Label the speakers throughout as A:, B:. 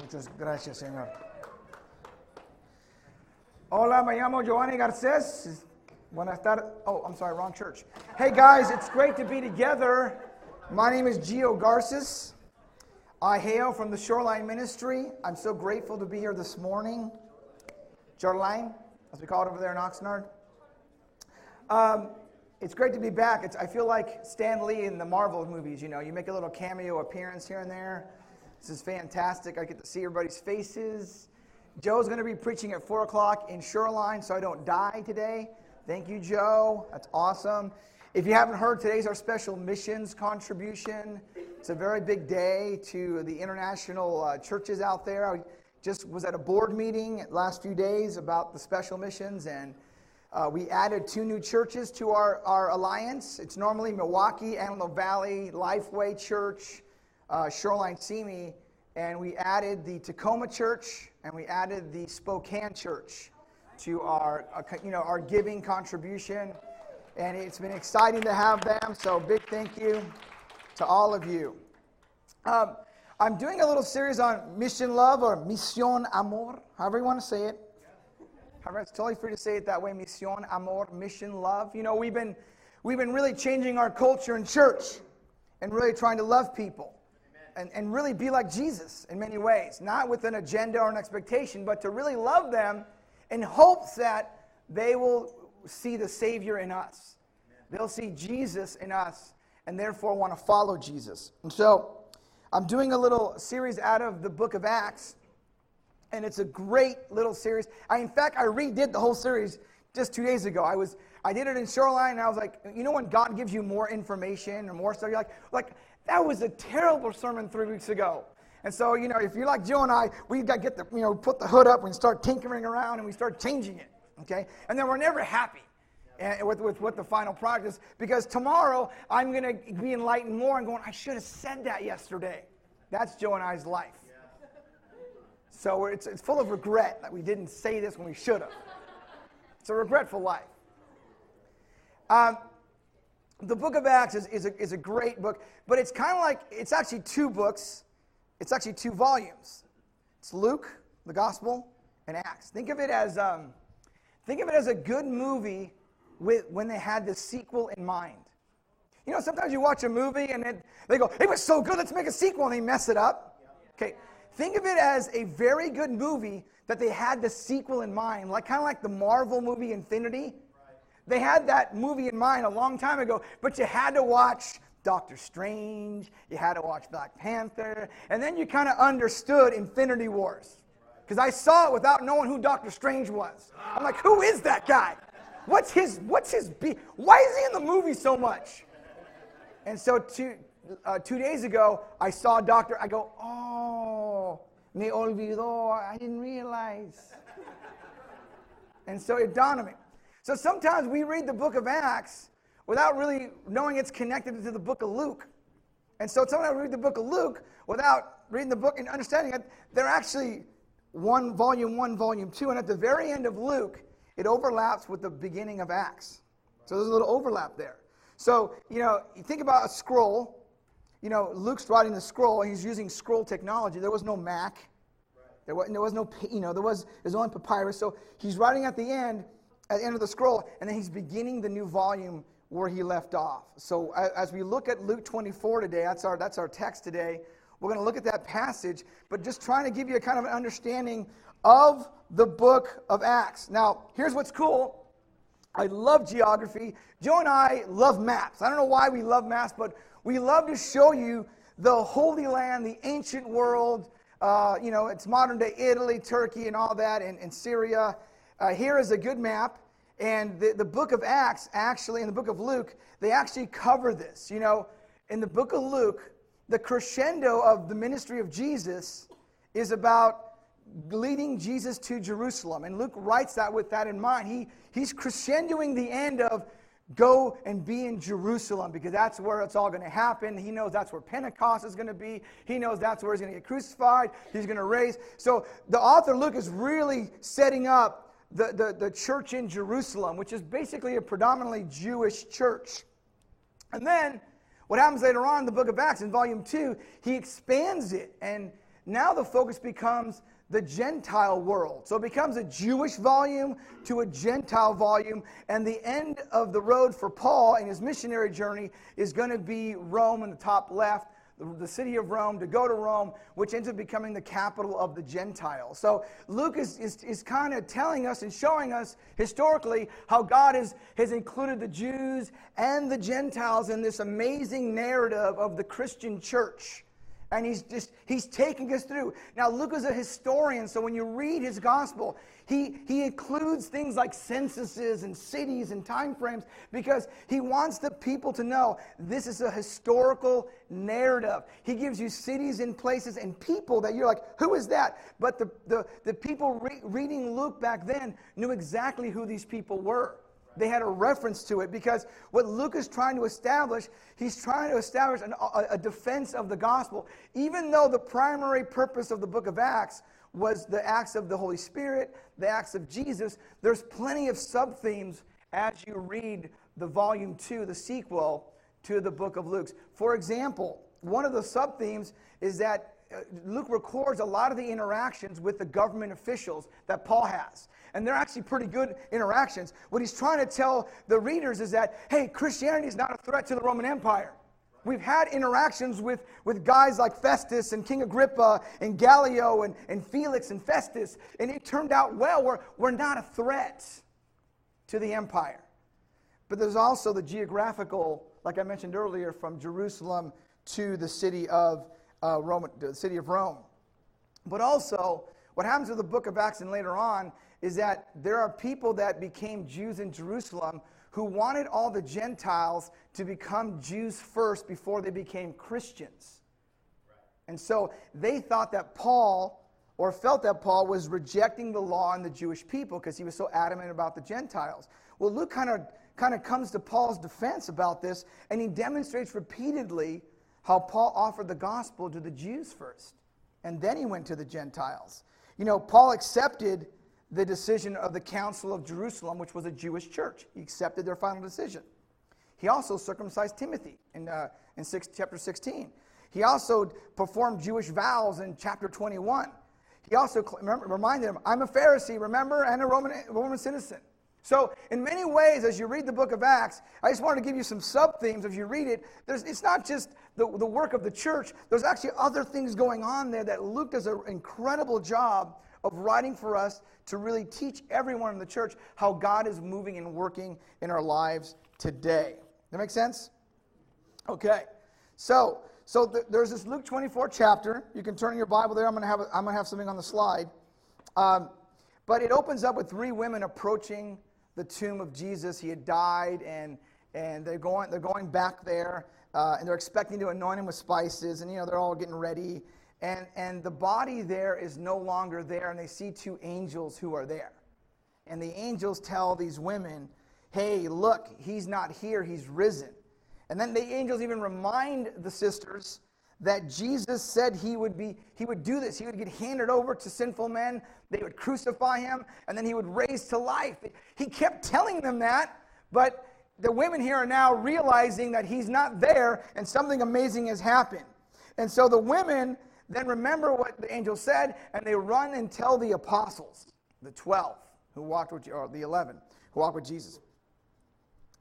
A: Muchas gracias, Señor. Hola, me llamo Giovanni Garces. Buenas tardes. Oh, I'm sorry, wrong church. Hey guys, it's great to be together. My name is Gio Garces. I hail from the Shoreline Ministry. I'm so grateful to be here this morning. Shoreline, as we call it over there in Oxnard. Um, it's great to be back. It's, I feel like Stan Lee in the Marvel movies. You know, you make a little cameo appearance here and there. This is fantastic. I get to see everybody's faces. Joe's going to be preaching at 4 o'clock in Shoreline, so I don't die today. Thank you, Joe. That's awesome. If you haven't heard, today's our special missions contribution. It's a very big day to the international uh, churches out there. I just was at a board meeting last few days about the special missions, and uh, we added two new churches to our, our alliance. It's normally Milwaukee, Antelope Valley, Lifeway Church, uh, Shoreline Simi, and we added the Tacoma Church and we added the Spokane Church to our, uh, you know, our giving contribution. And it's been exciting to have them, so big thank you to all of you. Um, I'm doing a little series on mission love or mission amor, however you want to say it. However, it's totally free to say it that way, mission amor, mission love. You know, we've been, we've been really changing our culture in church and really trying to love people and, and really be like Jesus in many ways, not with an agenda or an expectation, but to really love them in hopes that they will see the Savior in us. They'll see Jesus in us and therefore want to follow Jesus. And so I'm doing a little series out of the book of Acts, and it's a great little series. I, in fact, I redid the whole series just two days ago. I was I did it in Shoreline, and I was like, you know, when God gives you more information or more stuff, you're like, like that was a terrible sermon three weeks ago. And so, you know, if you're like Joe and I, we got to get the, you know, put the hood up and start tinkering around and we start changing it, okay? And then we're never happy eh, with, with what the final product is because tomorrow I'm going to be enlightened more and going, I should have said that yesterday. That's Joe and I's life. So it's, it's full of regret that we didn't say this when we should have. It's a regretful life. Um, the book of Acts is, is, a, is a great book, but it's kind of like, it's actually two books. It's actually two volumes. It's Luke, the Gospel, and Acts. Think of it as, um, think of it as a good movie with, when they had the sequel in mind. You know, sometimes you watch a movie and it, they go, it was so good, let's make a sequel, and they mess it up. Okay, think of it as a very good movie that they had the sequel in mind, like kind of like the Marvel movie Infinity they had that movie in mind a long time ago, but you had to watch Doctor Strange, you had to watch Black Panther, and then you kind of understood Infinity Wars. Because I saw it without knowing who Doctor Strange was. I'm like, who is that guy? What's his, what's his be? Why is he in the movie so much? And so two, uh, two days ago, I saw Doctor, I go, oh, me olvidó, I didn't realize. And so it dawned on me. So sometimes we read the book of Acts without really knowing it's connected to the book of Luke. And so sometimes we read the book of Luke without reading the book and understanding it. They're actually one, volume one, volume two. And at the very end of Luke, it overlaps with the beginning of Acts. So there's a little overlap there. So, you know, you think about a scroll. You know, Luke's writing the scroll, he's using scroll technology. There was no Mac. There was, there was no, you know, there was, there's only papyrus. So he's writing at the end, at the end of the scroll, and then he's beginning the new volume where he left off. So as we look at Luke 24 today, that's our, that's our text today, we're going to look at that passage, but just trying to give you a kind of an understanding of the book of Acts. Now, here's what's cool. I love geography. Joe and I love maps. I don't know why we love maps, but we love to show you the Holy Land, the ancient world. Uh, you know, it's modern day Italy, Turkey, and all that, and, and Syria. Uh, here is a good map. And the, the book of Acts, actually, in the book of Luke, they actually cover this. You know, in the book of Luke, the crescendo of the ministry of Jesus is about leading Jesus to Jerusalem. And Luke writes that with that in mind. He, he's crescendoing the end of go and be in Jerusalem because that's where it's all going to happen. He knows that's where Pentecost is going to be. He knows that's where he's going to get crucified. He's going to raise. So the author Luke is really setting up the, the, the church in Jerusalem, which is basically a predominantly Jewish church. And then what happens later on in the book of Acts in volume 2, he expands it. And now the focus becomes the Gentile world. So it becomes a Jewish volume to a Gentile volume. And the end of the road for Paul in his missionary journey is going to be Rome in the top left, the city of Rome, to go to Rome, which ends up becoming the capital of the Gentiles. So Luke is, is, is kind of telling us and showing us historically how God has, has included the Jews and the Gentiles in this amazing narrative of the Christian church. And he's just, he's taking us through. Now, Luke is a historian, so when you read his gospel, he, he includes things like censuses and cities and time frames because he wants the people to know this is a historical narrative. He gives you cities and places and people that you're like, who is that? But the, the, the people re- reading Luke back then knew exactly who these people were they had a reference to it because what Luke is trying to establish, he's trying to establish an, a, a, defense of the gospel. Even though the primary purpose of the book of Acts was the acts of the Holy Spirit, the acts of Jesus, there's plenty of sub themes as you read the volume two, the sequel to the book of Luke. For example, one of the sub themes is that Uh, Luke records a lot of the interactions with the government officials that Paul has. And they're actually pretty good interactions. What he's trying to tell the readers is that, hey, Christianity is not a threat to the Roman Empire. We've had interactions with, with guys like Festus and King Agrippa and Gallio and, and Felix and Festus, and it turned out well. We're, we're not a threat to the empire. But there's also the geographical, like I mentioned earlier, from Jerusalem to the city of uh, Rome, the city of Rome. But also, what happens with the book of Acts and later on is that there are people that became Jews in Jerusalem who wanted all the Gentiles to become Jews first before they became Christians. And so they thought that Paul, or felt that Paul was rejecting the law and the Jewish people because he was so adamant about the Gentiles. Well, Luke kind of kind of comes to Paul's defense about this, and he demonstrates repeatedly how Paul offered the gospel to the Jews first, and then he went to the Gentiles. You know, Paul accepted the decision of the Council of Jerusalem, which was a Jewish church. He accepted their final decision. He also circumcised Timothy in, uh, in six, chapter 16. He also performed Jewish vows in chapter 21. He also reminded him, I'm a Pharisee, remember, and a Roman, Roman citizen. So, in many ways, as you read the book of Acts, I just wanted to give you some sub themes. If you read it, it's not just the, the work of the church, there's actually other things going on there that Luke does an incredible job of writing for us to really teach everyone in the church how God is moving and working in our lives today. That make sense? Okay. So, so th- there's this Luke 24 chapter. You can turn your Bible there. I'm going to have, a, I'm to have something on the slide. Um, but it opens up with three women approaching the tomb of Jesus. He had died, and, and they're, going, they're going back there, uh, and they're expecting to anoint him with spices, and, you know, they're all getting ready. And, and the body there is no longer there, and they see two angels who are there. And the angels tell these women, hey, look, he's not here, he's risen. And then the angels even remind the sisters that Jesus said he would be he would do this. He would get handed over to sinful men. They would crucify him and then he would raise to life. He kept telling them that, but the women here are now realizing that he's not there and something amazing has happened. And so the women then remember what the angel said and they run and tell the apostles, the 12 who walked with or the 11 who walked with Jesus.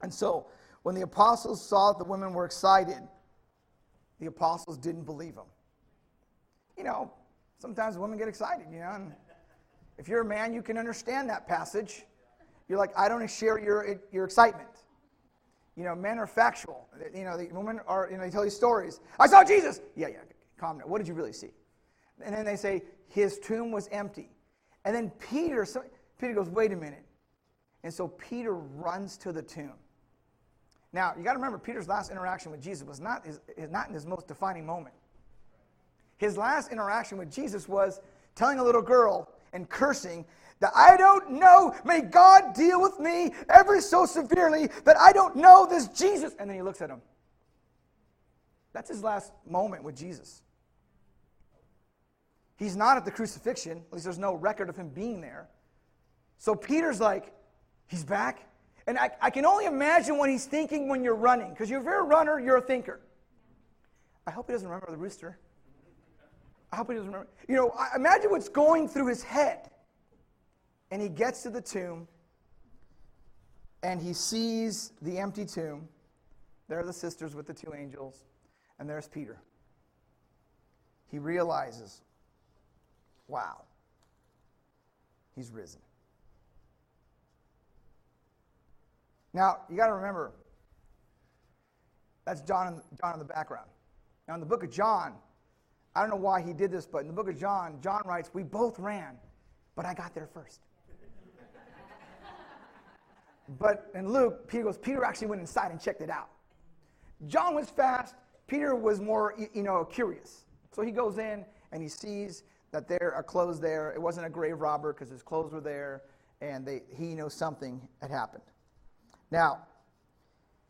A: And so when the apostles saw that the women were excited, the apostles didn't believe him. You know, sometimes women get excited, you know, and if you're a man, you can understand that passage. You're like, I don't share your, your excitement. You know, men are factual. You know, the women are, you know, they tell you stories. I saw Jesus. Yeah, yeah, calm down. What did you really see? And then they say, his tomb was empty. And then Peter, so, Peter goes, wait a minute. And so Peter runs to the tomb. Now, you got to remember, Peter's last interaction with Jesus was not, his, not in his most defining moment. His last interaction with Jesus was telling a little girl and cursing that I don't know, may God deal with me ever so severely that I don't know this Jesus. And then he looks at him. That's his last moment with Jesus. He's not at the crucifixion, at least there's no record of him being there. So Peter's like, he's back? And I, I can only imagine what he's thinking when you're running, because if you're a runner, you're a thinker. I hope he doesn't remember the rooster. I hope he doesn't remember. You know, imagine what's going through his head. And he gets to the tomb and he sees the empty tomb. There are the sisters with the two angels, and there's Peter. He realizes, wow, he's risen. Now, you got to remember, that's John, John in the background. Now, in the book of John, I don't know why he did this, but in the book of John, John writes, We both ran, but I got there first. but in Luke, Peter goes, Peter actually went inside and checked it out. John was fast, Peter was more, you know, curious. So he goes in and he sees that there are clothes there. It wasn't a grave robber because his clothes were there, and they, he knows something had happened. Now,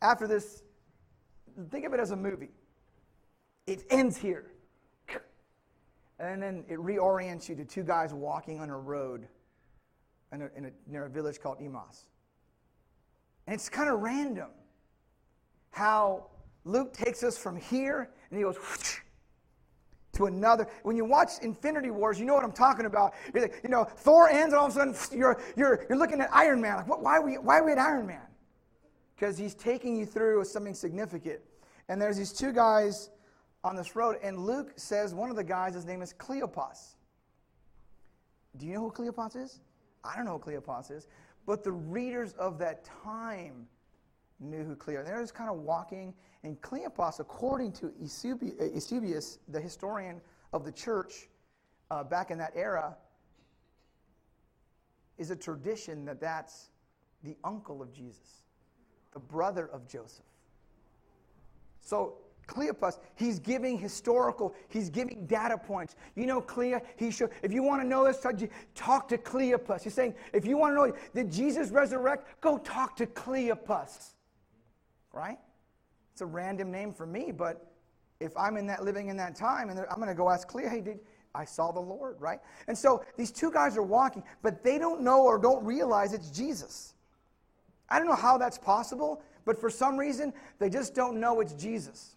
A: after this, think of it as a movie. It ends here. And then it reorients you to two guys walking on a road in a, in a, near a village called Emmaus. And it's kind of random how Luke takes us from here and he goes to another. When you watch Infinity Wars, you know what I'm talking about. you know, Thor ends, and all of a sudden you're, you're, you're looking at Iron Man. Like, what, why, are we, why are we at Iron Man? Because he's taking you through something significant. And there's these two guys on this road, and Luke says one of the guys, his name is Cleopas. Do you know who Cleopas is? I don't know who Cleopas is, but the readers of that time knew who Cleopas. They're just kind of walking, and Cleopas, according to Eusebius, the historian of the church uh, back in that era, is a tradition that that's the uncle of Jesus, the brother of Joseph. So Cleopas, he's giving historical, he's giving data points. You know, Clea, he should, if you want to know this, talk to Cleopas. He's saying, if you want to know, did Jesus resurrect? Go talk to Cleopas. Right? It's a random name for me, but if I'm in that living in that time, and I'm going to go ask Clea, hey, did, I saw the Lord, right? And so these two guys are walking, but they don't know or don't realize it's Jesus. I don't know how that's possible, but for some reason, they just don't know it's Jesus.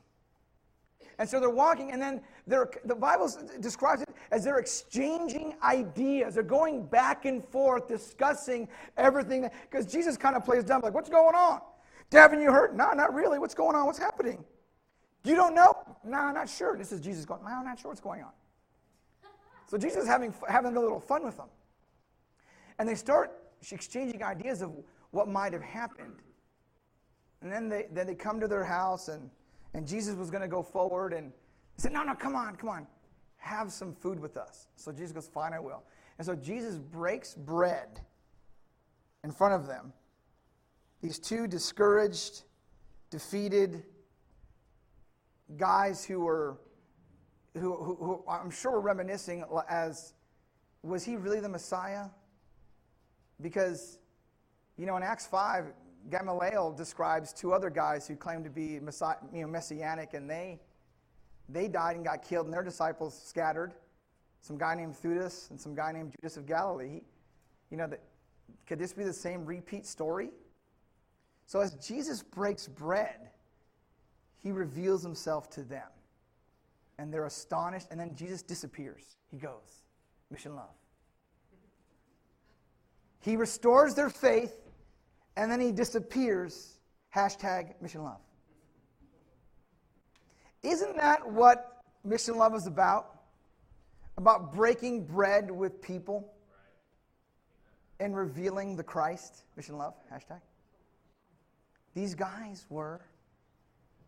A: And so they're walking, and then the Bible describes it as they're exchanging ideas. They're going back and forth, discussing everything. Because Jesus kind of plays dumb, like, what's going on? Devin, you hurt? No, not really. What's going on? What's happening? You don't know? No, I'm not sure. This is Jesus going, no, I'm not sure what's going on. So Jesus is having, having a little fun with them. And they start exchanging ideas of what might have happened. And then they, then they come to their house and and Jesus was going to go forward and said, No, no, come on, come on. Have some food with us. So Jesus goes, Fine, I will. And so Jesus breaks bread in front of them. These two discouraged, defeated guys who were, who, who, who I'm sure were reminiscing as, was he really the Messiah? Because, you know, in Acts 5, Gamaliel describes two other guys who claimed to be messiah, you know, messianic, and they, they died and got killed, and their disciples scattered. Some guy named Theudas and some guy named Judas of Galilee. You know, that, could this be the same repeat story? So as Jesus breaks bread, he reveals himself to them. And they're astonished, and then Jesus disappears. He goes, mission love. He restores their faith and then he disappears. Hashtag mission love. Isn't that what mission love is about? About breaking bread with people and revealing the Christ. Mission love, hashtag. These guys were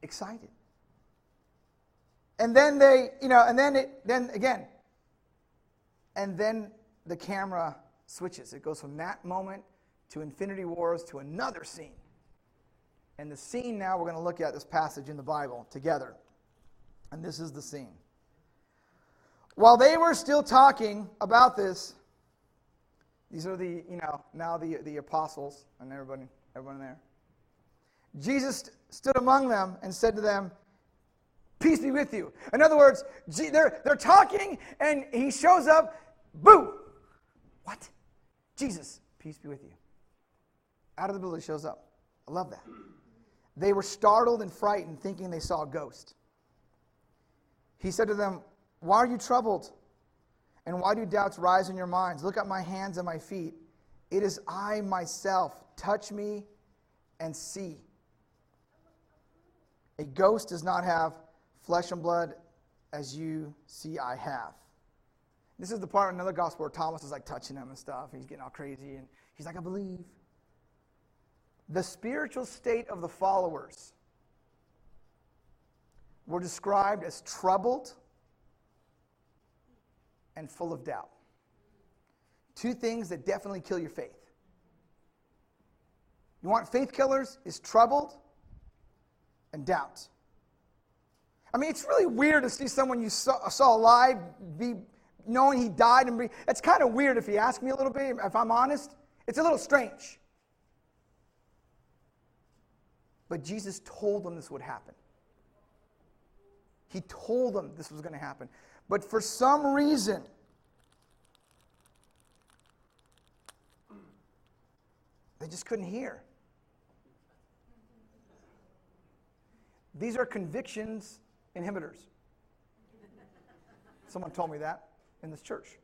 A: excited. And then they, you know, and then it, then again, and then the camera switches. It goes from that moment to Infinity Wars to another scene. And the scene now we're going to look at this passage in the Bible together. And this is the scene. While they were still talking about this, these are the, you know, now the, the apostles and everybody, everyone there. Jesus stood among them and said to them, Peace be with you. In other words, they're, they're talking and he shows up, boo! What? Jesus, peace be with you out of the blue, shows up. I love that. They were startled and frightened, thinking they saw a ghost. He said to them, Why are you troubled? And why do doubts rise in your minds? Look at my hands and my feet. It is I myself. Touch me and see. A ghost does not have flesh and blood as you see I have. This is the part in another gospel where Thomas is like touching him and stuff. He's getting all crazy and he's like, I believe. The spiritual state of the followers were described as troubled and full of doubt. Two things that definitely kill your faith. You want faith killers? Is troubled and doubt. I mean, it's really weird to see someone you saw, saw alive be knowing he died and be. It's kind of weird if you ask me a little bit. If I'm honest, it's a little strange. But Jesus told them this would happen. He told them this was going to happen. But for some reason, they just couldn't hear. These are convictions inhibitors. Someone told me that in this church.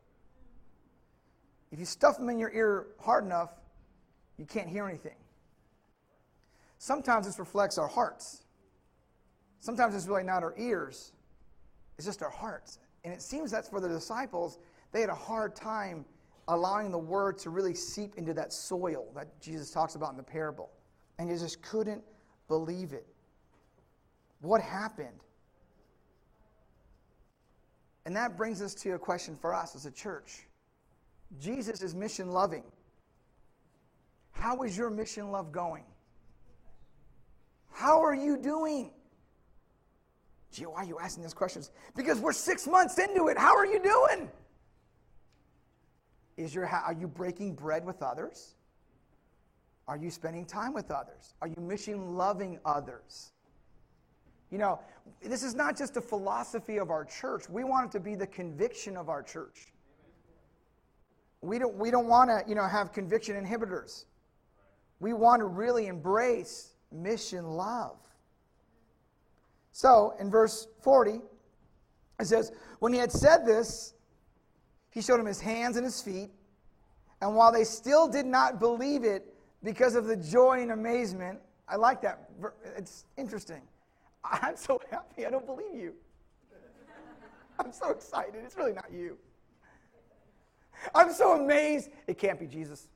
A: If you stuff them in your ear hard enough, you can't hear anything. Sometimes this reflects our hearts. Sometimes it's really not our ears, it's just our hearts. And it seems that's for the disciples, they had a hard time allowing the word to really seep into that soil that Jesus talks about in the parable. And you just couldn't believe it. What happened? And that brings us to a question for us as a church. Jesus is mission loving. How is your mission love going? How are you doing? Gee, why are you asking these questions? Because we're six months into it. How are you doing? Is your, are you breaking bread with others? Are you spending time with others? Are you mission loving others? You know, this is not just a philosophy of our church. We want it to be the conviction of our church. We don't, we don't want to, you know, have conviction inhibitors. We want to really embrace mission love. So, in verse 40, it says, When he had said this, he showed him his hands and his feet. And while they still did not believe it because of the joy and amazement, I like that. It's interesting. I'm so happy I don't believe you. I'm so excited. It's really not you. I'm so amazed. It can't be Jesus.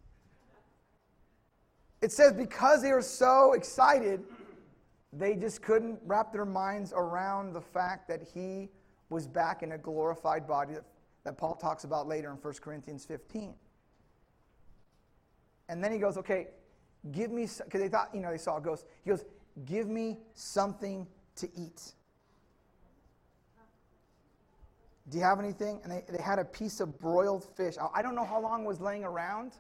A: It says because they were so excited, they just couldn't wrap their minds around the fact that he was back in a glorified body that, that Paul talks about later in 1 Corinthians 15. And then he goes, okay, give me, because they thought, you know, they saw a ghost. He goes, give me something to eat. Do you have anything? And they, they had a piece of broiled fish. I don't know how long it was laying around,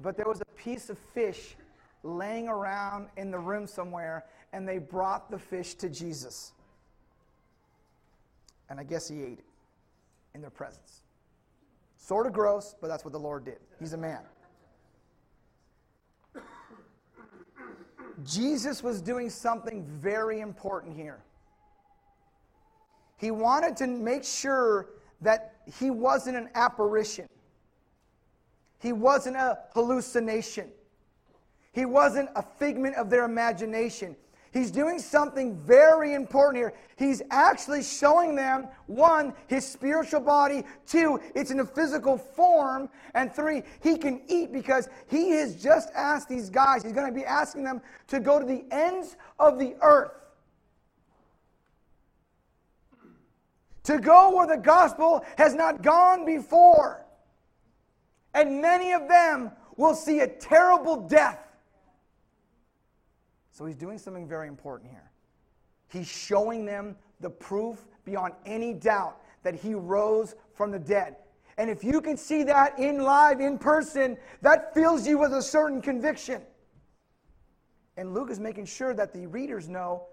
A: but there was a piece of fish laying around in the room somewhere, and they brought the fish to Jesus. And I guess he ate it in their presence. Sort of gross, but that's what the Lord did. He's a man. Jesus was doing something very important here. He wanted to make sure that he wasn't an apparition, he wasn't a hallucination, he wasn't a figment of their imagination. He's doing something very important here. He's actually showing them one, his spiritual body, two, it's in a physical form, and three, he can eat because he has just asked these guys, he's going to be asking them to go to the ends of the earth. To go where the gospel has not gone before. And many of them will see a terrible death so he's doing something very important here. He's showing them the proof beyond any doubt that he rose from the dead. And if you can see that in live, in person, that fills you with a certain conviction. And Luke is making sure that the readers know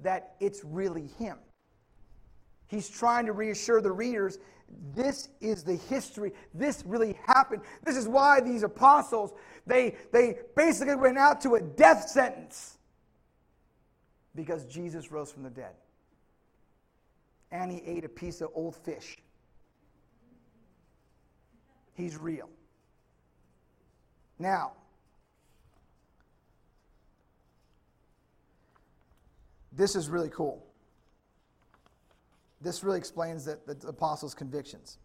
A: that it's really him. He's trying to reassure the readers this is the history. This really happened. This is why these apostles, they, they basically went out to a death sentence because Jesus rose from the dead. and he ate a piece of old fish. He's real. Now, this is really cool. This really explains the, the apostles' convictions.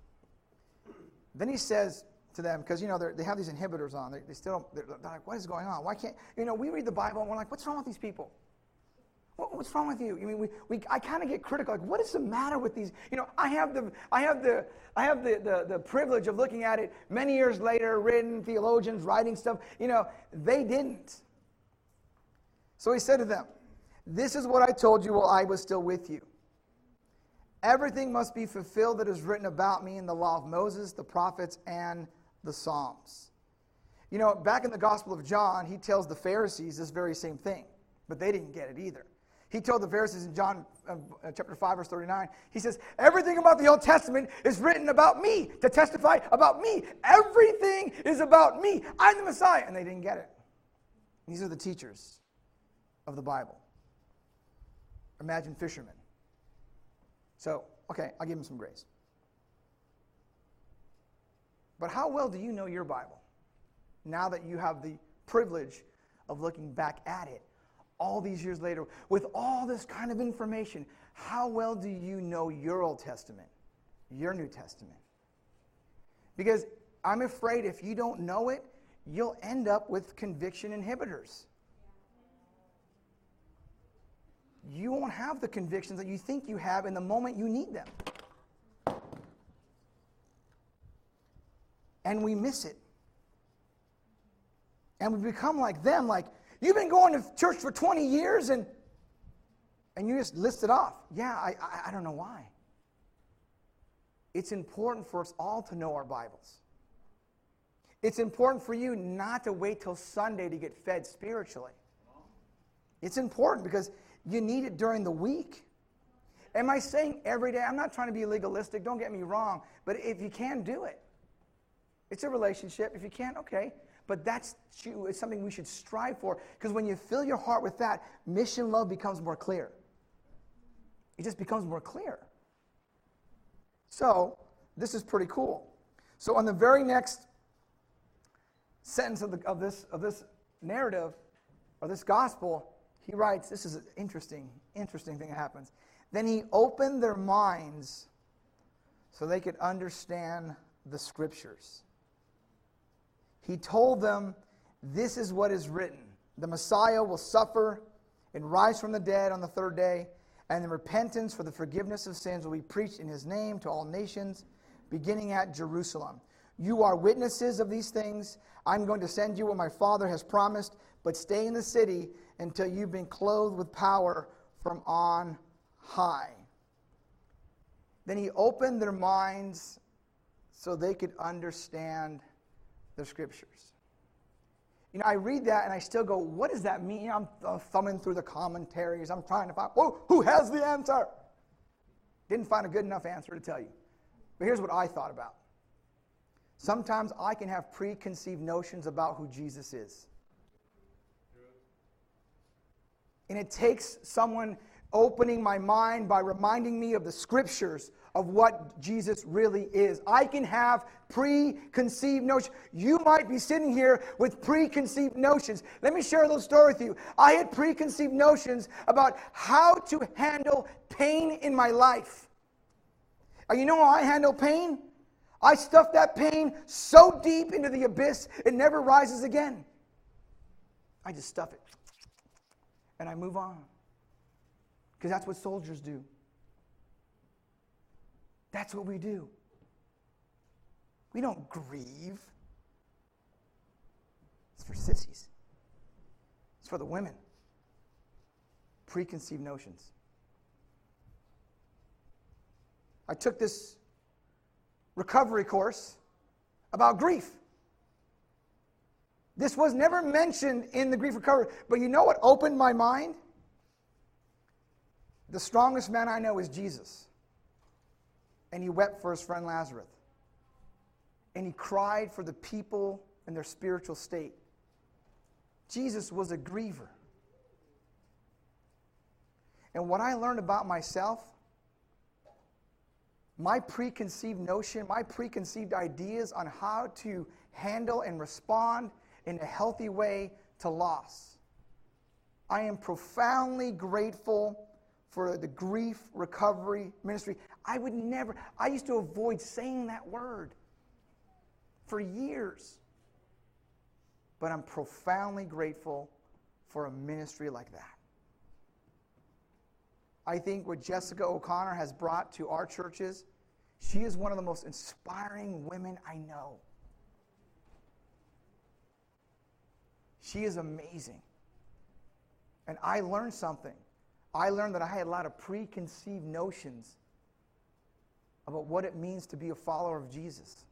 A: Then he says to them, because you know they have these inhibitors on, they, they still don't, they're, they're like, what is going on? Why can't you know? We read the Bible and we're like, what's wrong with these people? what's wrong with you? I mean, we, we, I kind of get critical. Like, what is the matter with these? You know, I have the, I have the, I have the, the, the privilege of looking at it many years later, written theologians writing stuff. You know, they didn't. So he said to them, This is what I told you while I was still with you. Everything must be fulfilled that is written about me in the law of Moses, the prophets, and the Psalms. You know, back in the Gospel of John, he tells the Pharisees this very same thing, but they didn't get it either. He told the Pharisees in John uh, uh, chapter 5, verse 39, he says, Everything about the Old Testament is written about me, to testify about me. Everything is about me. I'm the Messiah. And they didn't get it. These are the teachers of the Bible. Imagine fishermen. So, okay, I'll give him some grace. But how well do you know your Bible now that you have the privilege of looking back at it all these years later, with all this kind of information, how well do you know your Old Testament, your New Testament? Because I'm afraid if you don't know it, you'll end up with conviction inhibitors. You won't have the convictions that you think you have in the moment you need them. And we miss it. And we become like them, like, You've been going to church for 20 years and, and you just list it off. Yeah, I, I, I don't know why. It's important for us all to know our Bibles. It's important for you not to wait till Sunday to get fed spiritually. It's important because you need it during the week. Am I saying every day? I'm not trying to be legalistic, don't get me wrong, but if you can, do it. It's a relationship. If you can't, okay. But that's it's something we should strive for because when you fill your heart with that, mission love becomes more clear. It just becomes more clear. So, this is pretty cool. So, on the very next sentence of, the, of, this, of this narrative, or this gospel, he writes this is an interesting, interesting thing that happens. Then he opened their minds so they could understand the scriptures. He told them, This is what is written the Messiah will suffer and rise from the dead on the third day, and the repentance for the forgiveness of sins will be preached in his name to all nations, beginning at Jerusalem. You are witnesses of these things. I'm going to send you what my Father has promised, but stay in the city until you've been clothed with power from on high. Then he opened their minds so they could understand the scriptures. You know, I read that and I still go, what does that mean? I'm thumbing through the commentaries. I'm trying to find, who has the answer? Didn't find a good enough answer to tell you. But here's what I thought about. Sometimes I can have preconceived notions about who Jesus is. And it takes someone opening my mind by reminding me of the scriptures of what Jesus really is. I can have preconceived notions. You might be sitting here with preconceived notions. Let me share a little story with you. I had preconceived notions about how to handle pain in my life. And you know how I handle pain? I stuff that pain so deep into the abyss, it never rises again. I just stuff it. And I move on. Because that's what soldiers do. That's what we do. We don't grieve. It's for sissies, it's for the women. Preconceived notions. I took this recovery course about grief. This was never mentioned in the grief recovery, but you know what opened my mind? The strongest man I know is Jesus and he wept for his friend Lazarus. And he cried for the people and their spiritual state. Jesus was a griever. And what I learned about myself my preconceived notion, my preconceived ideas on how to handle and respond in a healthy way to loss. I am profoundly grateful for the grief recovery ministry. I would never, I used to avoid saying that word for years. But I'm profoundly grateful for a ministry like that. I think what Jessica O'Connor has brought to our churches, she is one of the most inspiring women I know. She is amazing. And I learned something. I learned that I had a lot of preconceived notions about what it means to be a follower of Jesus.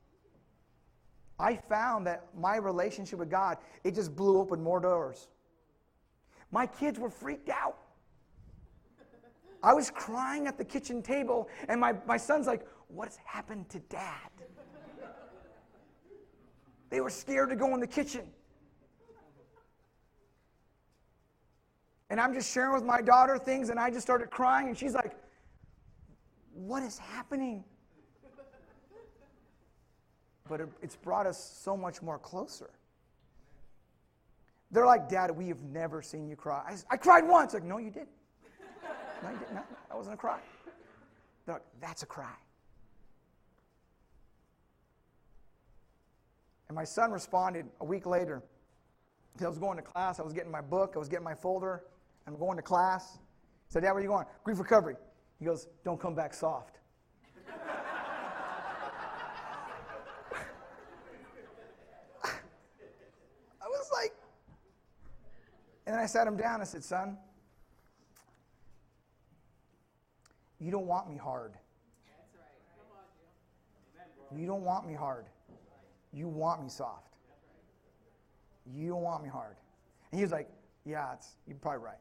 A: I found that my relationship with God, it just blew open more doors. My kids were freaked out. I was crying at the kitchen table, and my, my son's like, What has happened to dad? They were scared to go in the kitchen. And I'm just sharing with my daughter things, and I just started crying, and she's like, What is happening? But it, it's brought us so much more closer. They're like, Dad, we have never seen you cry. I, I cried once. Like, no, you didn't. No, you didn't. No, that wasn't a cry. They're like, that's a cry. And my son responded a week later. I was going to class. I was getting my book. I was getting my folder. I'm going to class. He said, Dad, where are you going? Grief recovery. He goes, Don't come back soft. I was like, and then I sat him down. I said, Son, you don't want me hard. You don't want me hard. You want me soft. You don't want me hard. And he was like, Yeah, it's, you're probably right.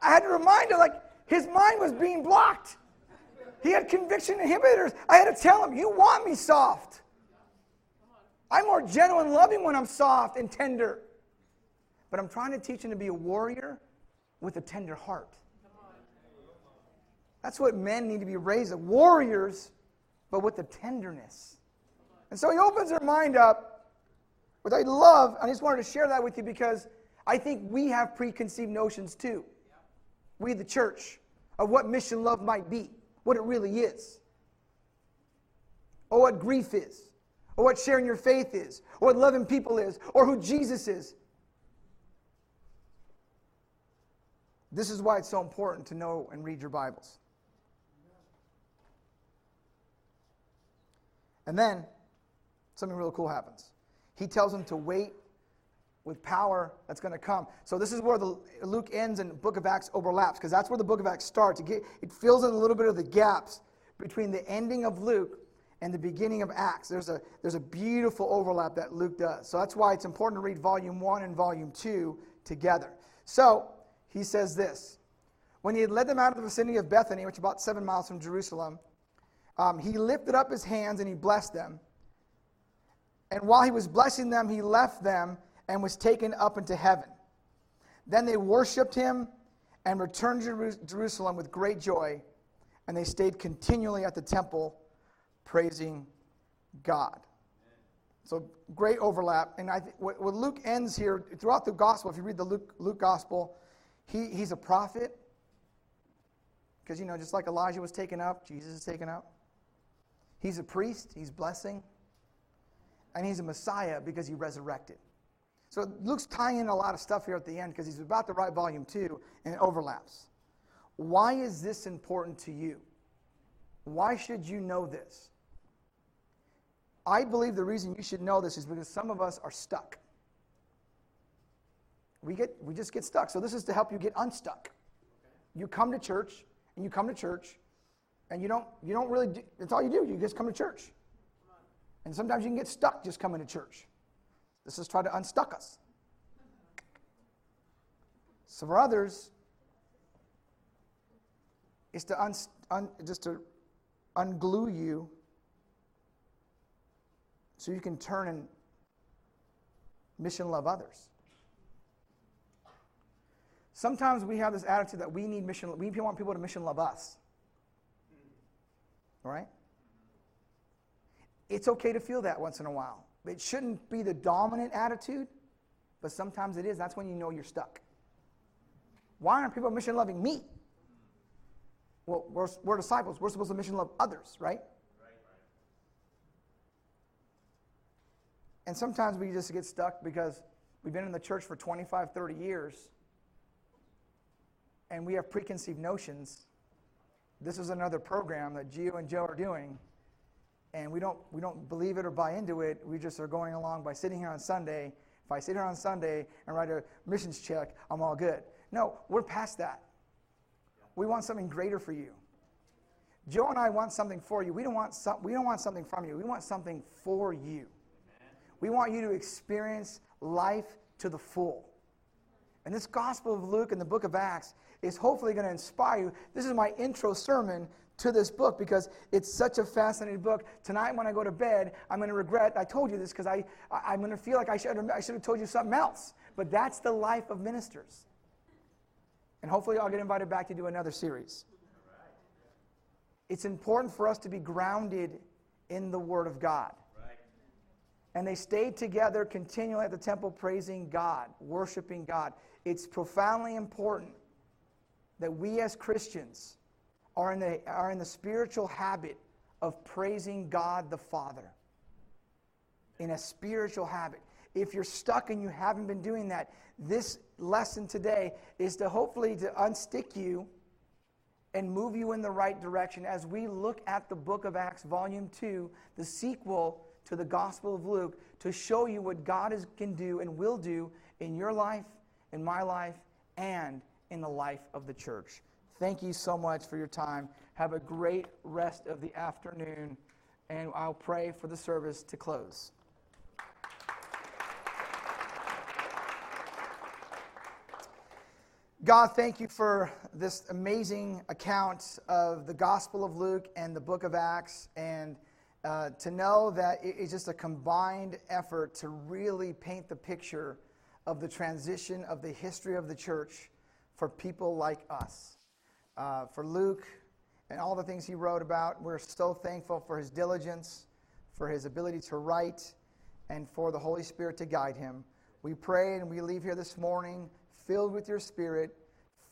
A: I had to remind him, like, his mind was being blocked. He had conviction inhibitors. I had to tell him, You want me soft. I'm more gentle and loving when I'm soft and tender. But I'm trying to teach him to be a warrior with a tender heart. That's what men need to be raised as warriors, but with the tenderness. And so he opens her mind up, which I love. I just wanted to share that with you because I think we have preconceived notions too. We, the church, of what mission love might be, what it really is, or what grief is, or what sharing your faith is, or what loving people is, or who Jesus is. This is why it's so important to know and read your Bibles. And then something really cool happens. He tells them to wait with power that's going to come. So this is where the Luke ends and Book of Acts overlaps because that's where the Book of Acts starts. It, get, it fills in a little bit of the gaps between the ending of Luke and the beginning of Acts. There's a there's a beautiful overlap that Luke does. So that's why it's important to read volume 1 and volume 2 together. So, he says this. When he had led them out of the vicinity of Bethany, which is about 7 miles from Jerusalem, um, he lifted up his hands and he blessed them. And while he was blessing them, he left them and was taken up into heaven. Then they worshiped him and returned to Jerusalem with great joy, and they stayed continually at the temple praising God. So great overlap. And I th- what, what, Luke ends here, throughout the gospel, if you read the Luke, Luke gospel, he, he's a prophet. Because, you know, just like Elijah was taken up, Jesus is taken up. He's a priest, he's blessing. And he's a Messiah because he resurrected. So Luke's tying in a lot of stuff here at the end because he's about to write volume two and it overlaps. Why is this important to you? Why should you know this? I believe the reason you should know this is because some of us are stuck. We, get, we just get stuck. So this is to help you get unstuck. You come to church, and you come to church, and you don't, you don't really, do, that's all you do. You just come to church. And sometimes you can get stuck just coming to church. This is trying to unstuck us. So for others, it's to un, un, just to unglue you so you can turn and mission love others. Sometimes we have this attitude that we need mission, we want people to mission love us. All right? It's okay to feel that once in a while. It shouldn't be the dominant attitude, but sometimes it is. That's when you know you're stuck. Why aren't people mission loving me? Well, we're, we're disciples. We're supposed to mission love others, right? And sometimes we just get stuck because we've been in the church for 25, 30 years and we have preconceived notions. This is another program that Gio and Joe are doing, and we don't, we don't believe it or buy into it. We just are going along by sitting here on Sunday. If I sit here on Sunday and write a missions check, I'm all good. No, we're past that. We want something greater for you. Joe and I want something for you. We don't want, some, we don't want something from you. We want something for you. We want you to experience life to the full. And this Gospel of Luke and the book of Acts is hopefully going to inspire you. This is my intro sermon to this book because it's such a fascinating book. Tonight, when I go to bed, I'm going to regret I told you this because I, I, am going to feel like I should, I should have told you something else. But that's the life of ministers. And hopefully, I'll get invited back to do another series. It's important for us to be grounded in the Word of God. And they stayed together continually at the temple, praising God, worshiping God. It's profoundly important that we as Christians are in the, are in the spiritual habit of praising God the Father. In a spiritual habit. If you're stuck and you haven't been doing that, this lesson today is to hopefully to unstick you and move you in the right direction as we look at the book of Acts, volume 2, the sequel to the Gospel of Luke, to show you what God is, can do and will do in your life, in my life, and in the life of the church. Thank you so much for your time. Have a great rest of the afternoon, and I'll pray for the service to close. God, thank you for this amazing account of the Gospel of Luke and the book of Acts, and uh, to know that it's just a combined effort to really paint the picture of the transition of the history of the church for people like us. Uh, for Luke and all the things he wrote about, we're so thankful for his diligence, for his ability to write, and for the Holy Spirit to guide him. We pray and we leave here this morning filled with your Spirit,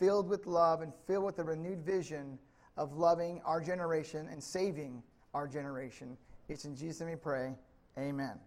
A: filled with love, and filled with a renewed vision of loving our generation and saving our generation. It's in Jesus' name we pray. Amen.